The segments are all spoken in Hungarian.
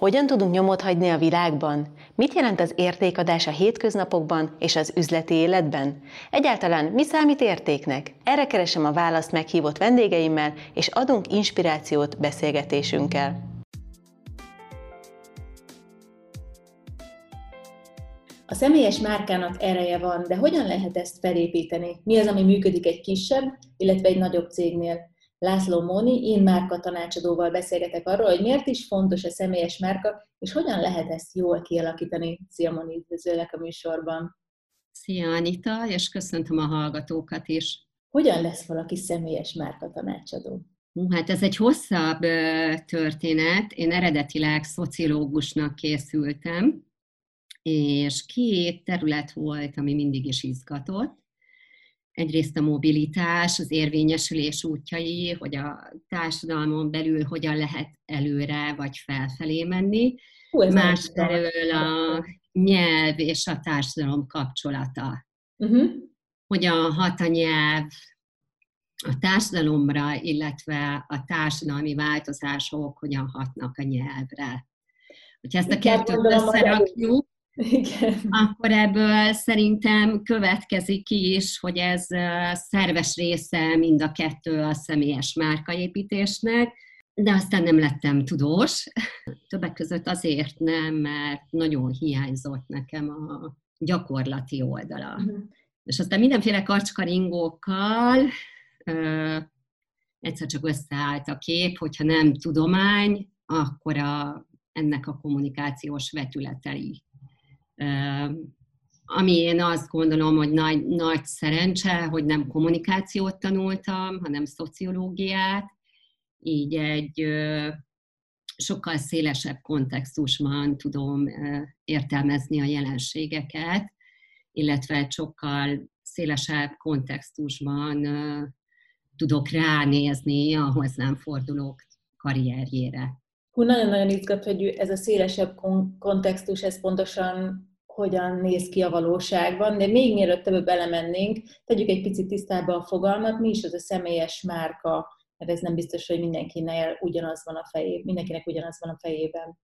Hogyan tudunk nyomot hagyni a világban? Mit jelent az értékadás a hétköznapokban és az üzleti életben? Egyáltalán mi számít értéknek? Erre keresem a választ meghívott vendégeimmel, és adunk inspirációt beszélgetésünkkel. A személyes márkának ereje van, de hogyan lehet ezt felépíteni? Mi az, ami működik egy kisebb, illetve egy nagyobb cégnél? László Móni, én márka tanácsadóval beszélgetek arról, hogy miért is fontos a személyes márka, és hogyan lehet ezt jól kialakítani. Szia Móni, üdvözöllek a műsorban. Szia Anita, és köszöntöm a hallgatókat is. Hogyan lesz valaki személyes márka tanácsadó? Hát ez egy hosszabb történet. Én eredetileg szociológusnak készültem, és két terület volt, ami mindig is izgatott egyrészt a mobilitás, az érvényesülés útjai, hogy a társadalmon belül hogyan lehet előre vagy felfelé menni. Hú, Másfelől a nyelv és a társadalom kapcsolata. Uh-huh. Hogyan hat a nyelv a társadalomra, illetve a társadalmi változások hogyan hatnak a nyelvre. Hogyha ezt a kettőt összerakjuk, igen. akkor ebből szerintem következik ki is, hogy ez szerves része mind a kettő a személyes márkaépítésnek, de aztán nem lettem tudós. Többek között azért nem, mert nagyon hiányzott nekem a gyakorlati oldala. Uh-huh. És aztán mindenféle karcskaringókkal ö, egyszer csak összeállt a kép, hogyha nem tudomány, akkor a, ennek a kommunikációs vetületei ami én azt gondolom, hogy nagy, nagy szerencse, hogy nem kommunikációt tanultam, hanem szociológiát, így egy sokkal szélesebb kontextusban tudom értelmezni a jelenségeket, illetve sokkal szélesebb kontextusban tudok ránézni a hozzám fordulók karrierjére. Hú, nagyon-nagyon izgat, hogy ez a szélesebb kontextus, ez pontosan hogyan néz ki a valóságban, de még mielőtt ebbe belemennénk, tegyük egy picit tisztába a fogalmat, mi is az a személyes márka, mert ez nem biztos, hogy mindenkinek ugyanaz van a fejében, mindenkinek ugyanaz van a fejében.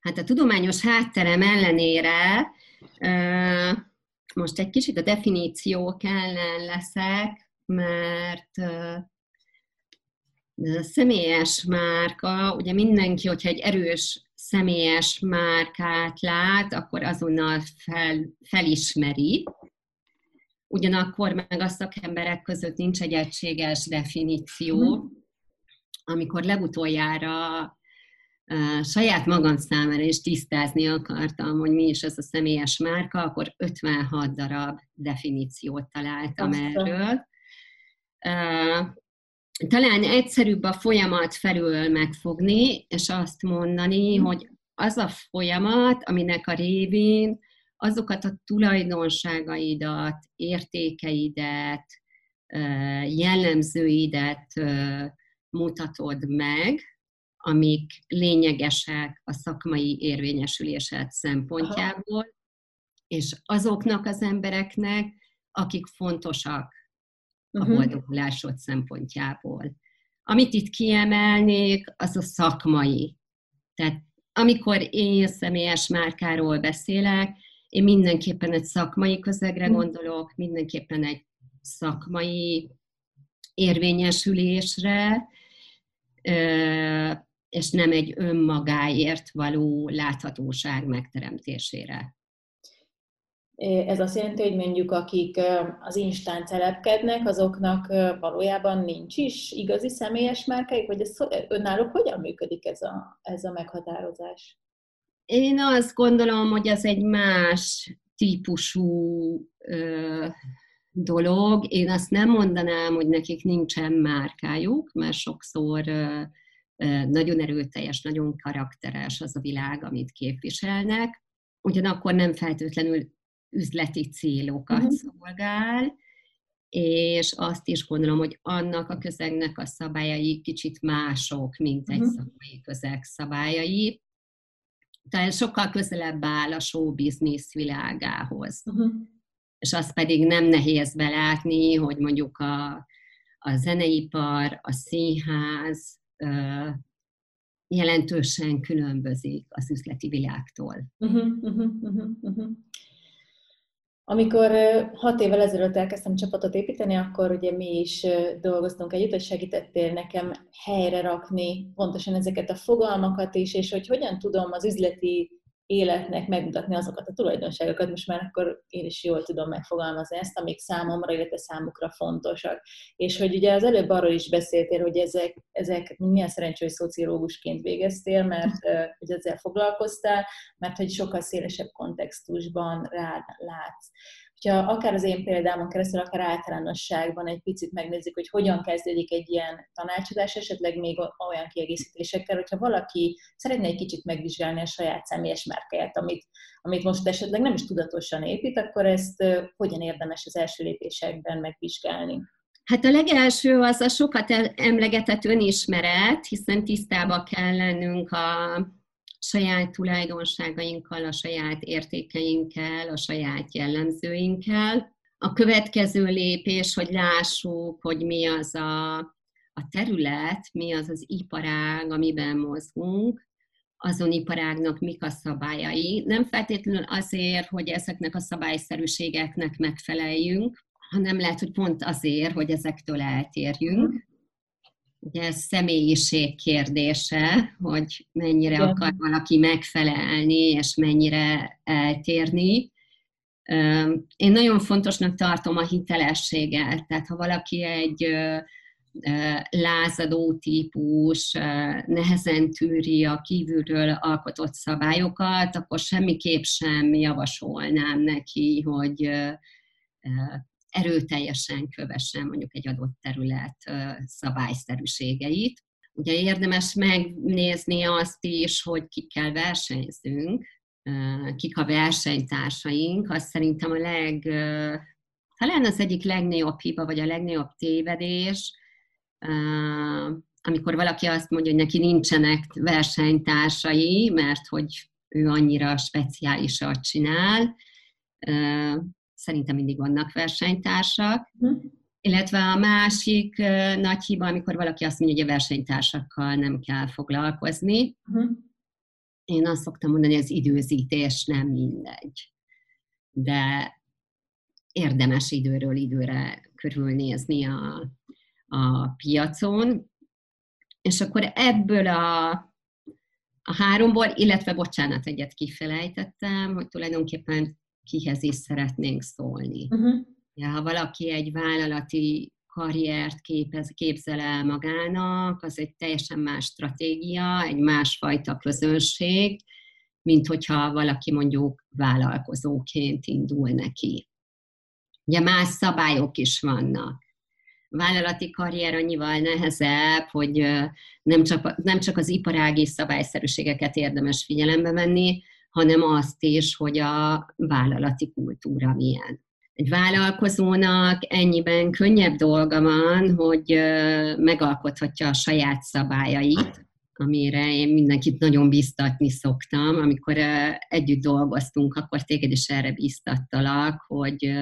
Hát a tudományos hátterem ellenére most egy kicsit a definíciók ellen leszek, mert a személyes márka, ugye mindenki, hogyha egy erős személyes márkát lát, akkor azonnal fel, felismeri. Ugyanakkor meg a szakemberek között nincs egy egységes definíció. Mm. Amikor legutoljára uh, saját magam számára is tisztázni akartam, hogy mi is ez a személyes márka, akkor 56 darab definíciót találtam Aztán. erről. Uh, talán egyszerűbb a folyamat felül megfogni, és azt mondani, mm. hogy az a folyamat, aminek a révén azokat a tulajdonságaidat, értékeidet, jellemzőidet mutatod meg, amik lényegesek a szakmai érvényesülésed szempontjából, Aha. és azoknak az embereknek, akik fontosak a uh-huh. boldogulásod szempontjából. Amit itt kiemelnék, az a szakmai. Tehát amikor én személyes márkáról beszélek, én mindenképpen egy szakmai közegre uh-huh. gondolok, mindenképpen egy szakmai érvényesülésre, és nem egy önmagáért való láthatóság megteremtésére. Ez azt jelenti, hogy mondjuk akik az Instán telepkednek, azoknak valójában nincs is igazi személyes márkájuk, vagy ez önnáluk hogyan működik ez a, ez a meghatározás? Én azt gondolom, hogy ez egy más típusú ö, dolog. Én azt nem mondanám, hogy nekik nincsen márkájuk, mert sokszor ö, nagyon erőteljes, nagyon karakteres az a világ, amit képviselnek. Ugyanakkor nem feltétlenül üzleti célokat uh-huh. szolgál, és azt is gondolom, hogy annak a közegnek a szabályai kicsit mások, mint egy uh-huh. szakmai közeg szabályai. Tehát sokkal közelebb áll a show business világához. Uh-huh. És azt pedig nem nehéz belátni, hogy mondjuk a, a zeneipar, a színház, jelentősen különbözik az üzleti világtól. Uh-huh, uh-huh, uh-huh. Amikor hat évvel ezelőtt elkezdtem csapatot építeni, akkor ugye mi is dolgoztunk együtt, hogy segítettél nekem helyre rakni pontosan ezeket a fogalmakat is, és hogy hogyan tudom az üzleti életnek megmutatni azokat a tulajdonságokat, most már akkor én is jól tudom megfogalmazni ezt, amik számomra, illetve számukra fontosak. És hogy ugye az előbb arról is beszéltél, hogy ezek, ezek milyen szerencsé, hogy szociológusként végeztél, mert hogy ezzel foglalkoztál, mert hogy sokkal szélesebb kontextusban rád látsz hogyha akár az én példámon keresztül, akár általánosságban egy picit megnézzük, hogy hogyan kezdődik egy ilyen tanácsadás, esetleg még olyan kiegészítésekkel, hogyha valaki szeretne egy kicsit megvizsgálni a saját személyes márkáját, amit, amit most esetleg nem is tudatosan épít, akkor ezt hogyan érdemes az első lépésekben megvizsgálni? Hát a legelső az a sokat emlegetett önismeret, hiszen tisztába kell lennünk a saját tulajdonságainkkal, a saját értékeinkkel, a saját jellemzőinkkel. A következő lépés, hogy lássuk, hogy mi az a, a terület, mi az az iparág, amiben mozgunk, azon iparágnak mik a szabályai. Nem feltétlenül azért, hogy ezeknek a szabályszerűségeknek megfeleljünk, hanem lehet, hogy pont azért, hogy ezektől eltérjünk. Ugye ez személyiség kérdése, hogy mennyire Igen. akar valaki megfelelni, és mennyire eltérni. Én nagyon fontosnak tartom a hitelességet, tehát ha valaki egy lázadó típus, nehezen tűri a kívülről alkotott szabályokat, akkor semmiképp sem javasolnám neki, hogy erőteljesen kövessen mondjuk egy adott terület szabályszerűségeit. Ugye érdemes megnézni azt is, hogy kikkel versenyzünk, kik a versenytársaink, az szerintem a leg, talán az egyik legnagyobb hiba, vagy a legnagyobb tévedés, amikor valaki azt mondja, hogy neki nincsenek versenytársai, mert hogy ő annyira speciálisat csinál, szerintem mindig vannak versenytársak. Uh-huh. Illetve a másik nagy hiba, amikor valaki azt mondja, hogy a versenytársakkal nem kell foglalkozni. Uh-huh. Én azt szoktam mondani, hogy az időzítés nem mindegy. De érdemes időről időre körülnézni a, a piacon, és akkor ebből a, a háromból, illetve bocsánat, egyet kifelejtettem, hogy tulajdonképpen kihez is szeretnénk szólni. Uh-huh. Ja, ha valaki egy vállalati karriert képez, képzel el magának, az egy teljesen más stratégia, egy másfajta közönség, mint hogyha valaki mondjuk vállalkozóként indul neki. Ugye más szabályok is vannak. A vállalati karrier annyival nehezebb, hogy nem csak, nem csak az iparági szabályszerűségeket érdemes figyelembe venni, hanem azt is, hogy a vállalati kultúra milyen. Egy vállalkozónak ennyiben könnyebb dolga van, hogy megalkothatja a saját szabályait, amire én mindenkit nagyon biztatni szoktam. Amikor együtt dolgoztunk, akkor téged is erre biztattalak, hogy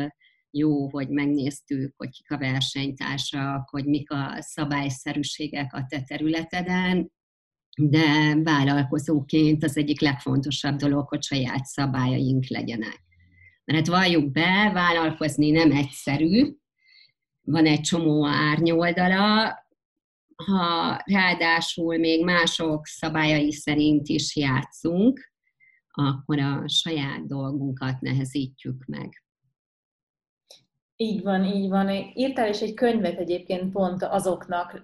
jó, hogy megnéztük, hogy kik a versenytársak, hogy mik a szabályszerűségek a te területeden, de vállalkozóként az egyik legfontosabb dolog, hogy saját szabályaink legyenek. Mert hát valljuk be, vállalkozni nem egyszerű, van egy csomó árnyoldala, ha ráadásul még mások szabályai szerint is játszunk, akkor a saját dolgunkat nehezítjük meg. Így van, így van. Írtál is egy könyvet egyébként pont azoknak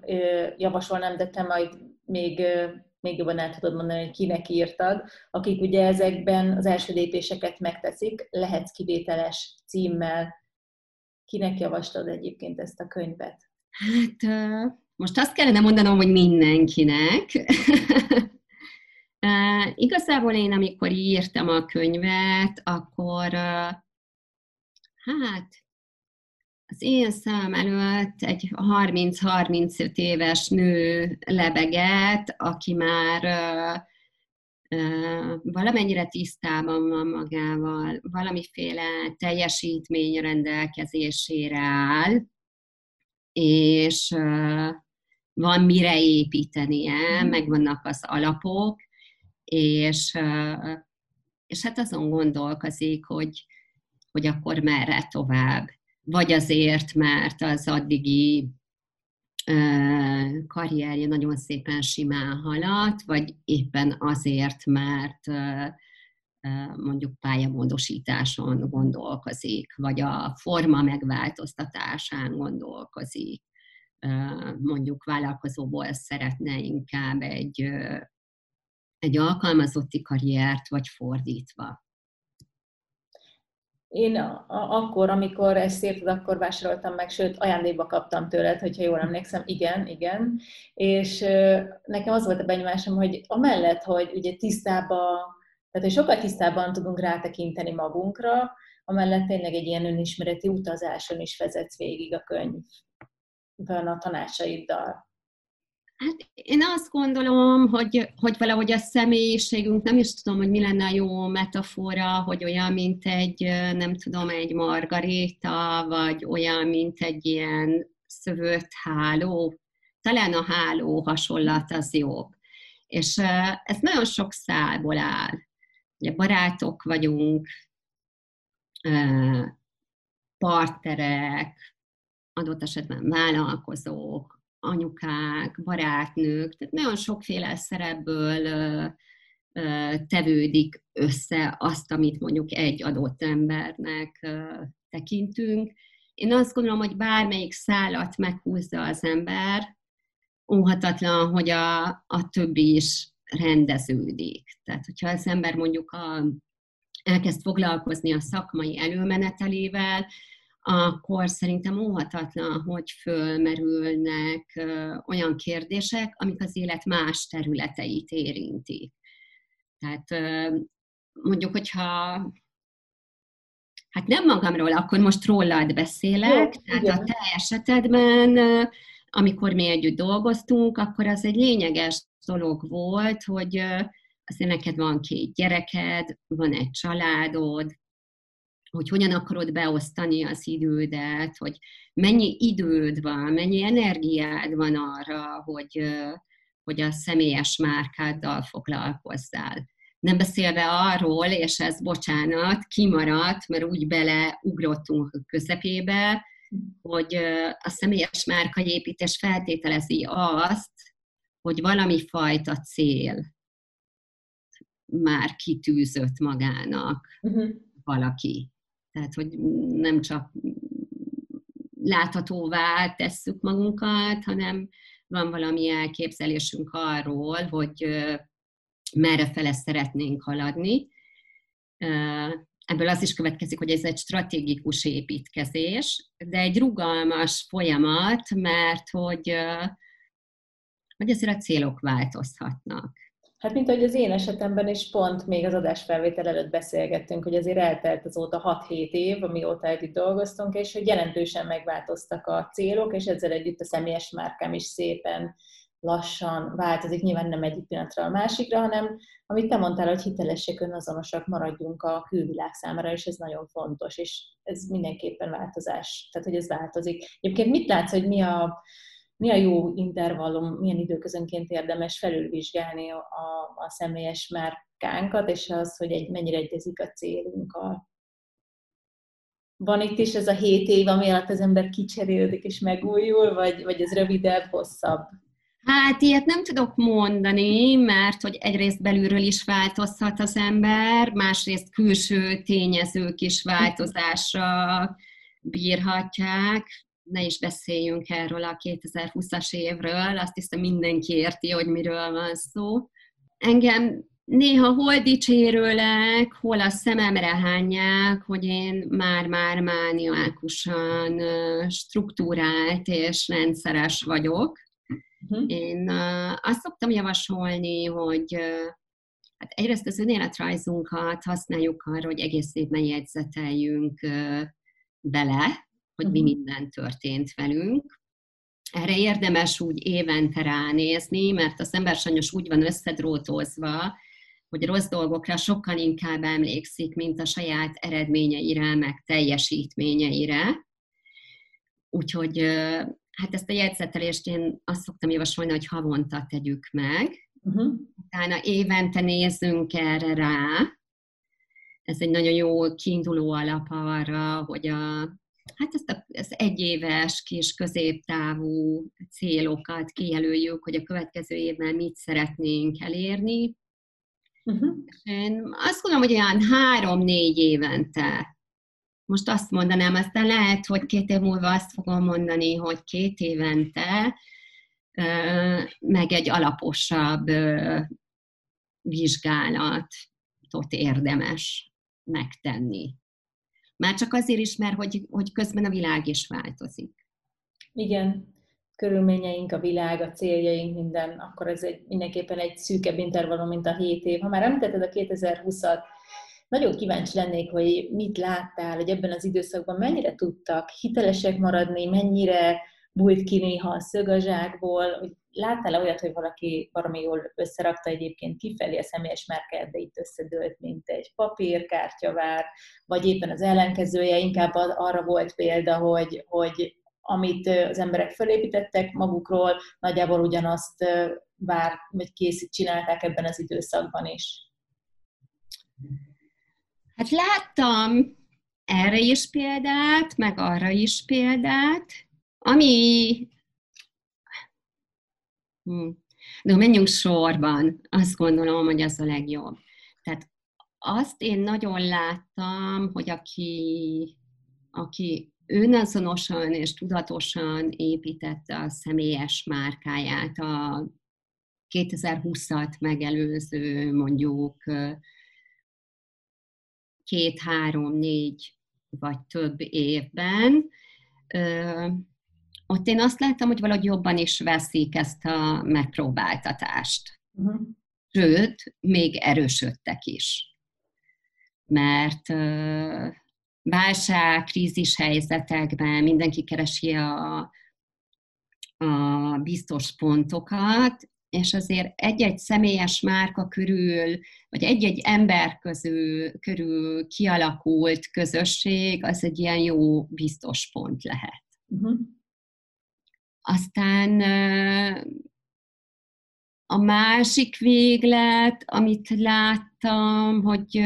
javasolnám, de te majd még, még jobban el tudod mondani, hogy kinek írtad, akik ugye ezekben az első lépéseket megteszik, lehetsz kivételes címmel. Kinek javaslod egyébként ezt a könyvet? Hát most azt kellene mondanom, hogy mindenkinek. Igazából én, amikor írtam a könyvet, akkor hát az én szám előtt egy 30-35 éves nő lebeget, aki már valamennyire tisztában van magával, valamiféle teljesítmény rendelkezésére áll, és van mire építenie, mm. megvannak az alapok, és, és hát azon gondolkozik, hogy, hogy akkor merre tovább. Vagy azért, mert az addigi karrierje nagyon szépen simán haladt, vagy éppen azért, mert mondjuk pályamódosításon gondolkozik, vagy a forma megváltoztatásán gondolkozik. Mondjuk vállalkozóból szeretne inkább egy, egy alkalmazotti karriert, vagy fordítva. Én akkor, amikor ezt írtad, akkor vásároltam meg, sőt, ajándékba kaptam tőled, hogyha jól emlékszem, igen, igen. És nekem az volt a benyomásom, hogy amellett, hogy ugye tisztába, tehát hogy sokkal tisztában tudunk rátekinteni magunkra, amellett tényleg egy ilyen önismereti utazáson is vezetsz végig a könyvben a tanácsaiddal. Hát én azt gondolom, hogy, hogy valahogy a személyiségünk, nem is tudom, hogy mi lenne a jó metafora, hogy olyan, mint egy, nem tudom, egy margaréta, vagy olyan, mint egy ilyen szövött háló. Talán a háló hasonlat az jobb. És ez nagyon sok szálból áll. Ugye barátok vagyunk, partnerek, adott esetben vállalkozók, anyukák, barátnők, tehát nagyon sokféle szerepből tevődik össze azt, amit mondjuk egy adott embernek tekintünk. Én azt gondolom, hogy bármelyik szállat meghúzza az ember, óhatatlan, hogy a, a többi is rendeződik. Tehát, hogyha az ember mondjuk a, elkezd foglalkozni a szakmai előmenetelével, akkor szerintem óhatatlan, hogy fölmerülnek olyan kérdések, amik az élet más területeit érintik. Tehát mondjuk, hogyha hát nem magamról, akkor most rólad beszélek, Jó, tehát igen. a te esetedben, amikor mi együtt dolgoztunk, akkor az egy lényeges dolog volt, hogy azért neked van két gyereked, van egy családod, hogy hogyan akarod beosztani az idődet, hogy mennyi időd van, mennyi energiád van arra, hogy, hogy a személyes márkáddal foglalkozzál. Nem beszélve arról, és ez bocsánat, kimaradt, mert úgy beleugrottunk a közepébe, hogy a személyes márkaépítés feltételezi azt, hogy valami fajta cél már kitűzött magának uh-huh. valaki. Tehát, hogy nem csak láthatóvá tesszük magunkat, hanem van valami elképzelésünk arról, hogy merre fele szeretnénk haladni. Ebből az is következik, hogy ez egy stratégikus építkezés, de egy rugalmas folyamat, mert hogy, hogy azért a célok változhatnak. Hát mint ahogy az én esetemben is pont még az adásfelvétel előtt beszélgettünk, hogy azért eltelt azóta 6-7 év, amióta együtt dolgoztunk, és hogy jelentősen megváltoztak a célok, és ezzel együtt a személyes márkám is szépen lassan változik, nyilván nem egyik pillanatra a másikra, hanem amit te mondtál, hogy hitelesek, önazonosak maradjunk a külvilág számára, és ez nagyon fontos, és ez mindenképpen változás, tehát hogy ez változik. Egyébként mit látsz, hogy mi a, mi a jó intervallum, milyen időközönként érdemes felülvizsgálni a, a személyes márkánkat, és az, hogy egy, mennyire egyezik a célunkkal. Van itt is ez a hét év, ami alatt az ember kicserélődik és megújul, vagy, vagy ez rövidebb, hosszabb? Hát ilyet nem tudok mondani, mert hogy egyrészt belülről is változhat az ember, másrészt külső tényezők is változásra bírhatják ne is beszéljünk erről a 2020-as évről, azt hiszem mindenki érti, hogy miről van szó. Engem néha hol dicsérőleg, hol a szememre hányják, hogy én már-már mániákusan struktúrált és rendszeres vagyok. Uh-huh. Én azt szoktam javasolni, hogy hát egyrészt az önéletrajzunkat használjuk arra, hogy egész évben jegyzeteljünk bele, hogy mi mhm. minden történt velünk. Erre érdemes úgy évente ránézni, mert az ember sajnos úgy van összedrótozva, hogy rossz dolgokra sokkal inkább emlékszik, mint a saját eredményeire, meg teljesítményeire. Úgyhogy hát ezt a jegyzetelést én azt szoktam javasolni, hogy havonta tegyük meg. Uh-huh. Utána évente nézzünk erre rá. Ez egy nagyon jó kiinduló alap arra, hogy a, hát ezt a, az egyéves kis középtávú célokat kijelöljük, hogy a következő évben mit szeretnénk elérni. Uh-huh. Én azt gondolom, hogy olyan három-négy évente most azt mondanám, aztán lehet, hogy két év múlva azt fogom mondani, hogy két évente meg egy alaposabb vizsgálatot érdemes megtenni. Már csak azért is, mert hogy, hogy közben a világ is változik. Igen, körülményeink, a világ, a céljaink, minden, akkor ez egy, mindenképpen egy szűkebb intervallum, mint a 7 év. Ha már említetted a 2020-at, nagyon kíváncsi lennék, hogy mit láttál, hogy ebben az időszakban mennyire tudtak hitelesek maradni, mennyire bújt ki néha a szög a zsákból, hogy láttál-e olyat, hogy valaki valami jól összerakta egyébként kifelé a személyes márkáját, de itt összedőlt, mint egy papírkártyavár, vagy éppen az ellenkezője, inkább arra volt példa, hogy, hogy amit az emberek felépítettek magukról, nagyjából ugyanazt vár, vagy készít, csinálták ebben az időszakban is. Hát láttam erre is példát, meg arra is példát, ami... Hm. De menjünk sorban, azt gondolom, hogy az a legjobb. Tehát azt én nagyon láttam, hogy aki, aki önazonosan és tudatosan építette a személyes márkáját, a 2020-at megelőző mondjuk két, három, négy vagy több évben, ott én azt láttam, hogy valahogy jobban is veszik ezt a megpróbáltatást. Uh-huh. Sőt, még erősödtek is. Mert válság, krízis helyzetekben mindenki keresi a, a biztos pontokat, és azért egy-egy személyes márka körül, vagy egy-egy ember közül, körül kialakult közösség, az egy ilyen jó biztos pont lehet. Uh-huh. Aztán a másik véglet, amit láttam, hogy,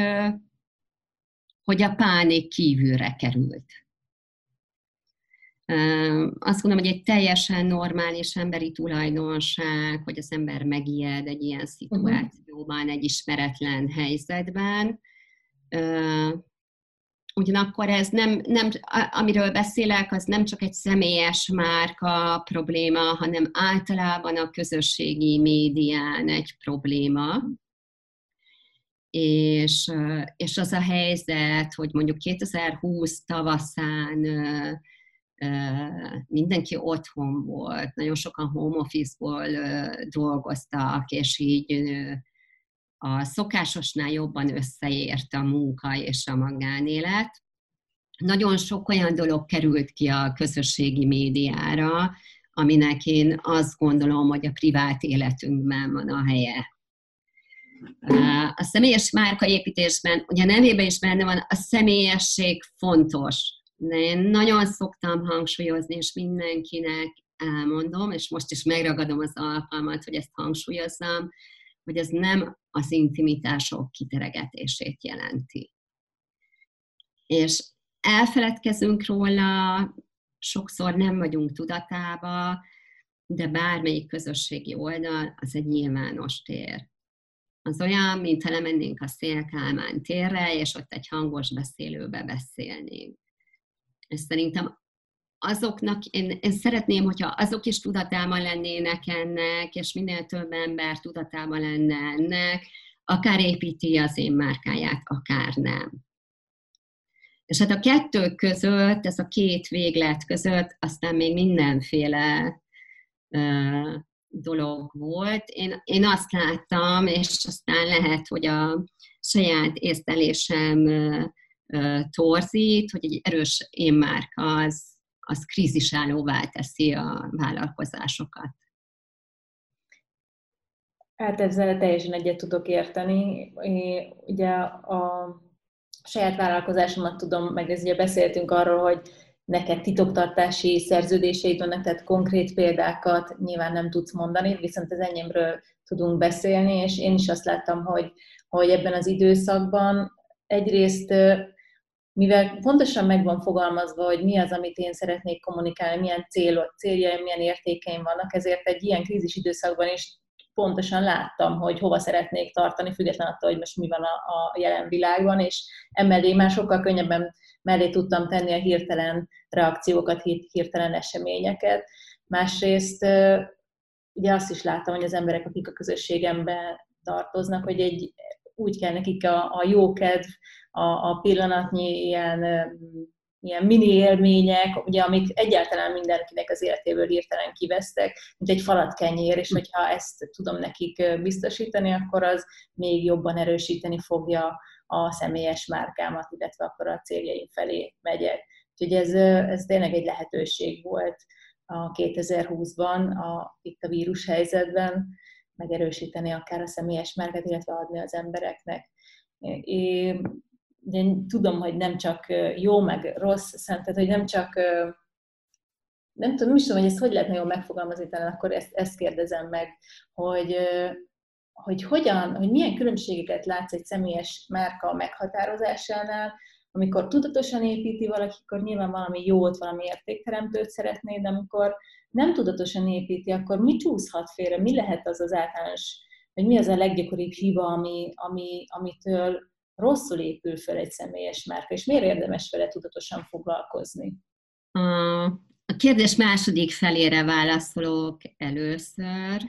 hogy a pánik kívülre került. Azt gondolom, hogy egy teljesen normális emberi tulajdonság, hogy az ember megijed egy ilyen mhm. szituációban, egy ismeretlen helyzetben. Ugyanakkor ez nem, nem, amiről beszélek, az nem csak egy személyes márka probléma, hanem általában a közösségi médián egy probléma. És, és az a helyzet, hogy mondjuk 2020 tavaszán mindenki otthon volt, nagyon sokan home office-ból dolgoztak, és így a szokásosnál jobban összeért a munka és a magánélet. Nagyon sok olyan dolog került ki a közösségi médiára, aminek én azt gondolom, hogy a privát életünkben van a helye. A személyes márkaépítésben, ugye a nevében is benne van, a személyesség fontos de én nagyon szoktam hangsúlyozni, és mindenkinek elmondom, és most is megragadom az alkalmat, hogy ezt hangsúlyozzam, hogy ez nem az intimitások kiteregetését jelenti. És elfeledkezünk róla, sokszor nem vagyunk tudatába, de bármelyik közösségi oldal az egy nyilvános tér. Az olyan, mintha lemennénk a Szélkálmán térre, és ott egy hangos beszélőbe beszélnénk. És szerintem azoknak, én, én szeretném, hogyha azok is tudatában lennének ennek, és minél több ember tudatában lenne ennek, akár építi az én márkáját, akár nem. És hát a kettő között, ez a két véglet között, aztán még mindenféle uh, dolog volt. Én, én azt láttam, és aztán lehet, hogy a saját észlelésem uh, torzít, hogy egy erős én márka az, az krízisállóvá teszi a vállalkozásokat. Hát ezzel teljesen egyet tudok érteni. Én ugye a saját vállalkozásomat tudom, meg ez ugye beszéltünk arról, hogy neked titoktartási szerződéseid vannak, tehát konkrét példákat nyilván nem tudsz mondani, viszont az enyémről tudunk beszélni, és én is azt láttam, hogy, hogy ebben az időszakban egyrészt mivel pontosan meg van fogalmazva, hogy mi az, amit én szeretnék kommunikálni, milyen célok, céljaim, milyen értékeim vannak, ezért egy ilyen krízis időszakban is pontosan láttam, hogy hova szeretnék tartani, függetlenül attól, hogy most mi van a, a jelen világban, és emellé már sokkal könnyebben mellé tudtam tenni a hirtelen reakciókat, hirtelen eseményeket. Másrészt ugye azt is láttam, hogy az emberek, akik a közösségemben tartoznak, hogy egy, úgy kell nekik a, a jókedv, a, a pillanatnyi ilyen, ilyen mini élmények, ugye, amik egyáltalán mindenkinek az életéből hirtelen kivesztek, mint egy falat kenyér, és hogyha ezt tudom nekik biztosítani, akkor az még jobban erősíteni fogja a személyes márkámat, illetve akkor a céljaim felé megyek. Úgyhogy ez, ez tényleg egy lehetőség volt a 2020-ban, a, itt a vírus helyzetben, megerősíteni akár a személyes márkát, illetve adni az embereknek. Én, én tudom, hogy nem csak jó, meg rossz szem, tehát hogy nem csak nem tudom, nem is tudom, hogy ezt hogy lehetne jól megfogalmazni, talán akkor ezt, ezt kérdezem meg, hogy, hogy hogyan, hogy milyen különbségeket látsz egy személyes márka meghatározásánál, amikor tudatosan építi valaki, akkor nyilván valami jót, valami értékteremtőt szeretné, de amikor nem tudatosan építi, akkor mi csúszhat félre, mi lehet az az általános, vagy mi az a leggyakoribb hiba, ami, ami, amitől rosszul épül fel egy személyes márka, és miért érdemes vele tudatosan foglalkozni? A kérdés második felére válaszolok először.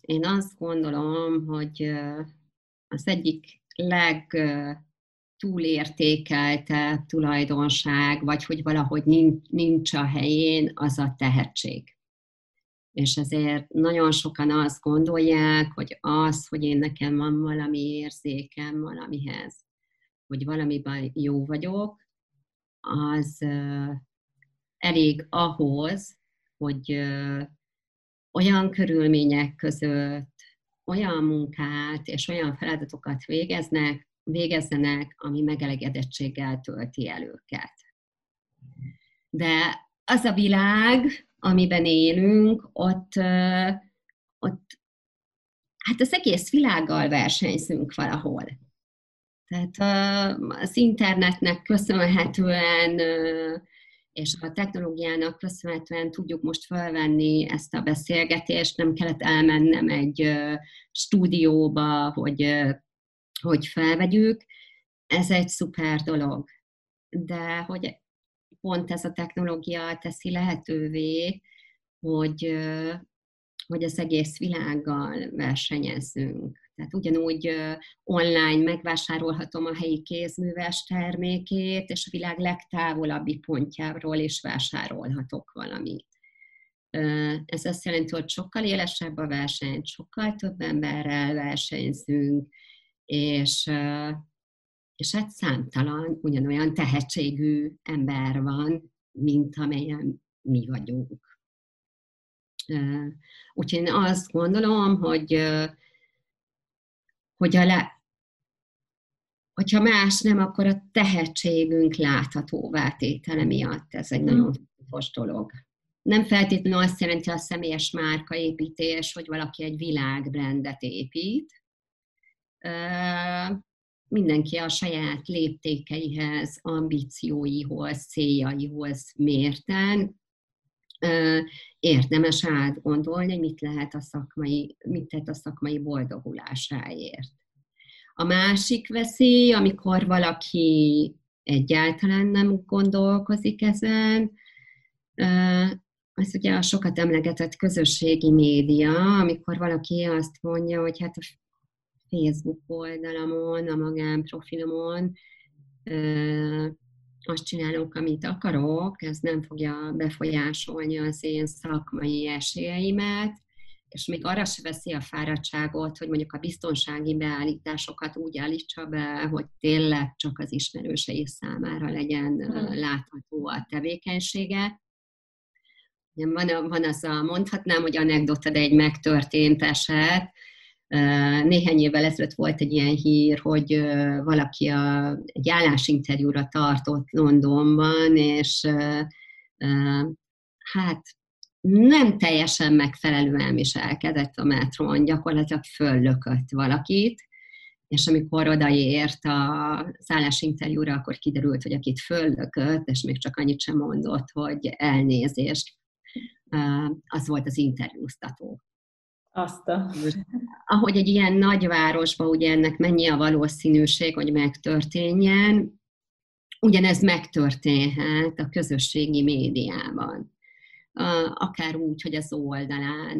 Én azt gondolom, hogy az egyik legtúlértékelte tulajdonság, vagy hogy valahogy nincs a helyén, az a tehetség. És ezért nagyon sokan azt gondolják, hogy az, hogy én nekem van valami érzékem valamihez, hogy valamiben jó vagyok, az elég ahhoz, hogy olyan körülmények között olyan munkát és olyan feladatokat végeznek, végezzenek, ami megelegedettséggel tölti el őket. De az a világ, amiben élünk, ott, ott hát az egész világgal versenyzünk valahol. Tehát az internetnek köszönhetően és a technológiának köszönhetően tudjuk most felvenni ezt a beszélgetést, nem kellett elmennem egy stúdióba, hogy, hogy felvegyük. Ez egy szuper dolog. De hogy pont ez a technológia teszi lehetővé, hogy, hogy az egész világgal versenyezzünk. Tehát ugyanúgy online megvásárolhatom a helyi kézműves termékét, és a világ legtávolabbi pontjáról is vásárolhatok valamit. Ez azt jelenti, hogy sokkal élesebb a verseny, sokkal több emberrel versenyzünk, és, és hát számtalan ugyanolyan tehetségű ember van, mint amelyen mi vagyunk. Úgyhogy én azt gondolom, hogy hogy a le, hogyha más nem, akkor a tehetségünk láthatóvá tétele miatt. Ez egy nagyon mm. fontos dolog. Nem feltétlenül azt jelenti a személyes márkaépítés, hogy valaki egy világbrendet épít. Mindenki a saját léptékeihez, ambícióihoz, céljaihoz mérten érdemes átgondolni, hogy mit lehet a szakmai, mit tett a szakmai boldogulásáért. A másik veszély, amikor valaki egyáltalán nem gondolkozik ezen, az ugye a sokat emlegetett közösségi média, amikor valaki azt mondja, hogy hát a Facebook oldalamon, a magánprofilomon azt csinálok, amit akarok, ez nem fogja befolyásolni az én szakmai esélyeimet, és még arra se veszi a fáradtságot, hogy mondjuk a biztonsági beállításokat úgy állítsa be, hogy tényleg csak az ismerősei számára legyen hmm. látható a tevékenysége. Van, van az a, mondhatnám, hogy anekdota, de egy megtörtént eset, Néhány évvel ezelőtt volt egy ilyen hír, hogy valaki a, egy állásinterjúra tartott Londonban, és hát nem teljesen megfelelően viselkedett a metrón, gyakorlatilag föllökött valakit, és amikor odaért a szállásinterjúra, akkor kiderült, hogy akit föllökött, és még csak annyit sem mondott, hogy elnézést, az volt az interjúztató. Azt a... Ahogy egy ilyen nagyvárosban ugye ennek mennyi a valószínűség, hogy megtörténjen, ugyanez megtörténhet a közösségi médiában. Akár úgy, hogy az oldalán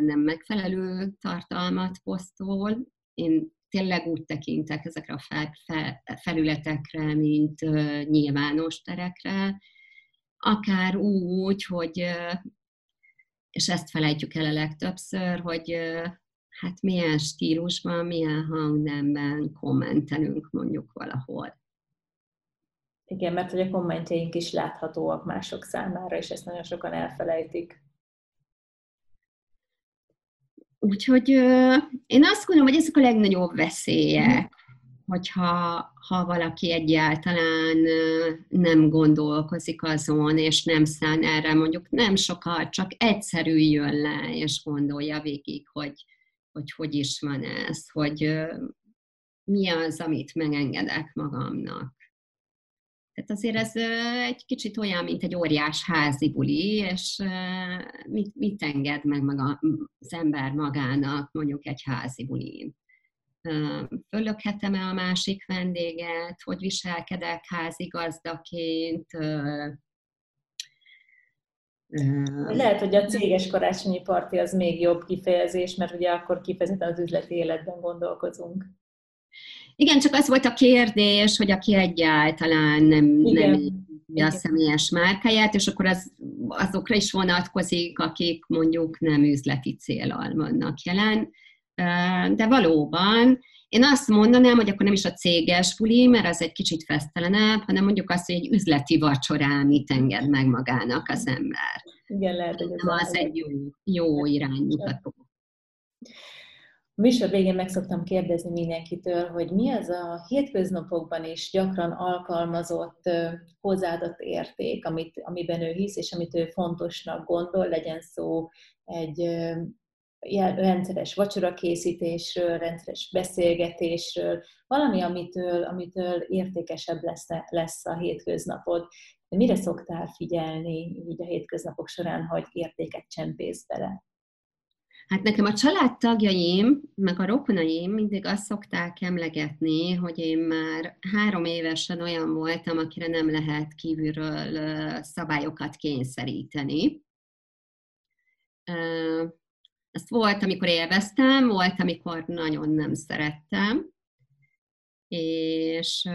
nem megfelelő tartalmat posztol. Én tényleg úgy tekintek ezekre a fel, fel, felületekre, mint nyilvános terekre, akár úgy, hogy és ezt felejtjük el a legtöbbször, hogy hát milyen stílusban, milyen hangnemben kommentelünk mondjuk valahol. Igen, mert hogy a kommentjeink is láthatóak mások számára, és ezt nagyon sokan elfelejtik. Úgyhogy én azt gondolom, hogy ezek a legnagyobb veszélyek, hogyha ha valaki egyáltalán nem gondolkozik azon, és nem szán erre mondjuk nem sokat, csak egyszerűjön le, és gondolja végig, hogy hogy, hogy is van ez, hogy mi az, amit megengedek magamnak. Tehát azért ez egy kicsit olyan, mint egy óriás házi buli, és mit, mit enged meg maga, az ember magának mondjuk egy házi bulin fölökhetem-e a másik vendéget, hogy viselkedek házigazdaként. Lehet, hogy a céges karácsonyi parti az még jobb kifejezés, mert ugye akkor kifejezetten az üzleti életben gondolkozunk. Igen, csak az volt a kérdés, hogy aki egyáltalán nem, Igen. nem a személyes márkáját, és akkor az, azokra is vonatkozik, akik mondjuk nem üzleti célal vannak jelen de valóban én azt mondanám, hogy akkor nem is a céges buli, mert az egy kicsit fesztelenebb, hanem mondjuk azt, hogy egy üzleti vacsorán mit enged meg magának az ember. Igen, lehet, hogy az, az egy jó, jó iránymutató. A műsor végén meg szoktam kérdezni mindenkitől, hogy mi az a hétköznapokban is gyakran alkalmazott hozzáadott érték, amit, amiben ő hisz, és amit ő fontosnak gondol, legyen szó egy rendszeres vacsorakészítésről, rendszeres beszélgetésről, valami, amitől, amitől értékesebb lesz, lesz a hétköznapod. De mire szoktál figyelni így a hétköznapok során, hogy értéket csempész bele? Hát nekem a családtagjaim, meg a rokonaim mindig azt szokták emlegetni, hogy én már három évesen olyan voltam, akire nem lehet kívülről szabályokat kényszeríteni ezt volt, amikor élveztem, volt, amikor nagyon nem szerettem, és,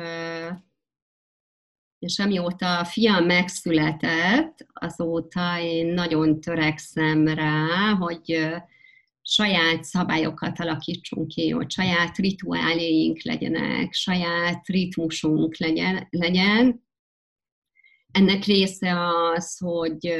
és amióta a fiam megszületett, azóta én nagyon törekszem rá, hogy saját szabályokat alakítsunk ki, hogy saját rituáléink legyenek, saját ritmusunk legyen. legyen. Ennek része az, hogy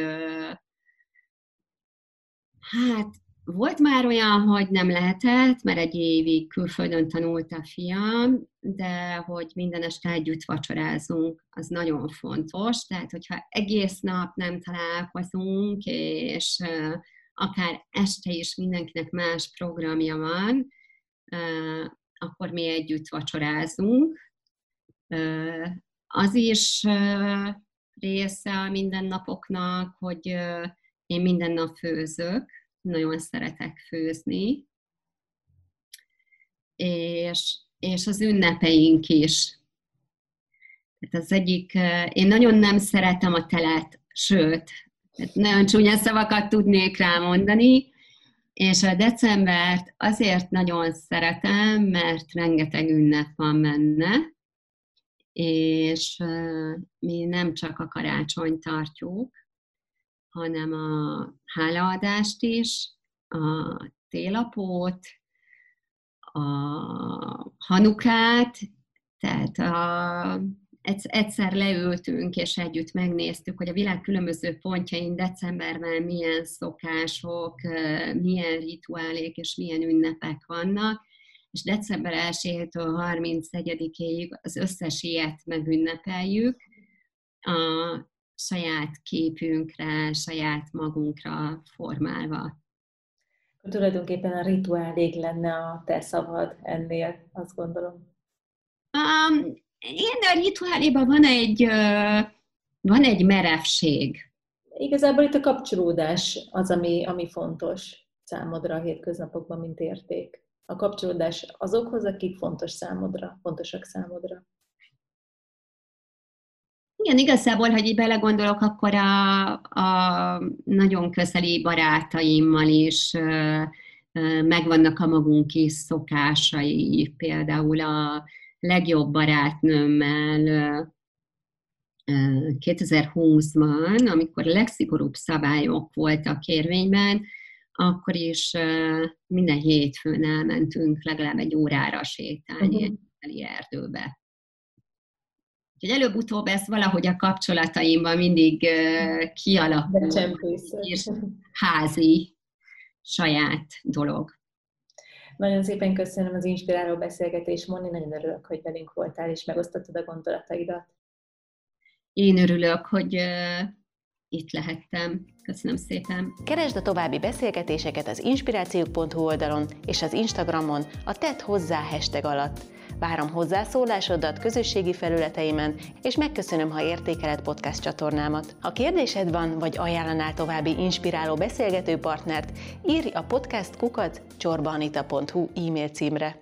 hát volt már olyan, hogy nem lehetett, mert egy évig külföldön tanult a fiam, de hogy minden este együtt vacsorázunk, az nagyon fontos. Tehát, hogyha egész nap nem találkozunk, és akár este is mindenkinek más programja van, akkor mi együtt vacsorázunk. Az is része a mindennapoknak, hogy én minden nap főzök, nagyon szeretek főzni, és, és az ünnepeink is. Tehát az egyik, én nagyon nem szeretem a telet, sőt, nagyon csúnya szavakat tudnék rámondani, és a decembert azért nagyon szeretem, mert rengeteg ünnep van benne, és mi nem csak a karácsony tartjuk, hanem a hálaadást is, a télapót, a hanukát, tehát a, egyszer leültünk, és együtt megnéztük, hogy a világ különböző pontjain decemberben milyen szokások, milyen rituálék és milyen ünnepek vannak, és december 1-től 31-ig az összes ilyet megünnepeljük. A saját képünkre, saját magunkra formálva. Tulajdonképpen a rituálék lenne a te szavad ennél, azt gondolom. Um, én a rituáléban van egy, van egy merevség. Igazából itt a kapcsolódás az, ami, ami fontos számodra a hétköznapokban, mint érték. A kapcsolódás azokhoz, akik fontos számodra, fontosak számodra. Igen, igazából, hogy így belegondolok, akkor a, a nagyon közeli barátaimmal is megvannak a magunk kis szokásai, például a legjobb barátnőmmel 2020-ban, amikor a legszigorúbb szabályok voltak érvényben, akkor is minden hétfőn elmentünk legalább egy órára sétálni uh-huh. egy erdőbe. Úgyhogy előbb-utóbb ez valahogy a kapcsolataimban mindig kialakul, és házi, saját dolog. Nagyon szépen köszönöm az inspiráló beszélgetést, Moni, nagyon örülök, hogy velünk voltál, és megosztottad a gondolataidat. Én örülök, hogy uh, itt lehettem. Köszönöm szépen. Keresd a további beszélgetéseket az inspirációk.hu oldalon és az Instagramon a Tett hozzá hashtag alatt. Várom hozzászólásodat közösségi felületeimen, és megköszönöm, ha értékeled podcast csatornámat. Ha kérdésed van, vagy ajánlanál további inspiráló beszélgető partnert, írj a podcast kukat csorbanita.hu e-mail címre.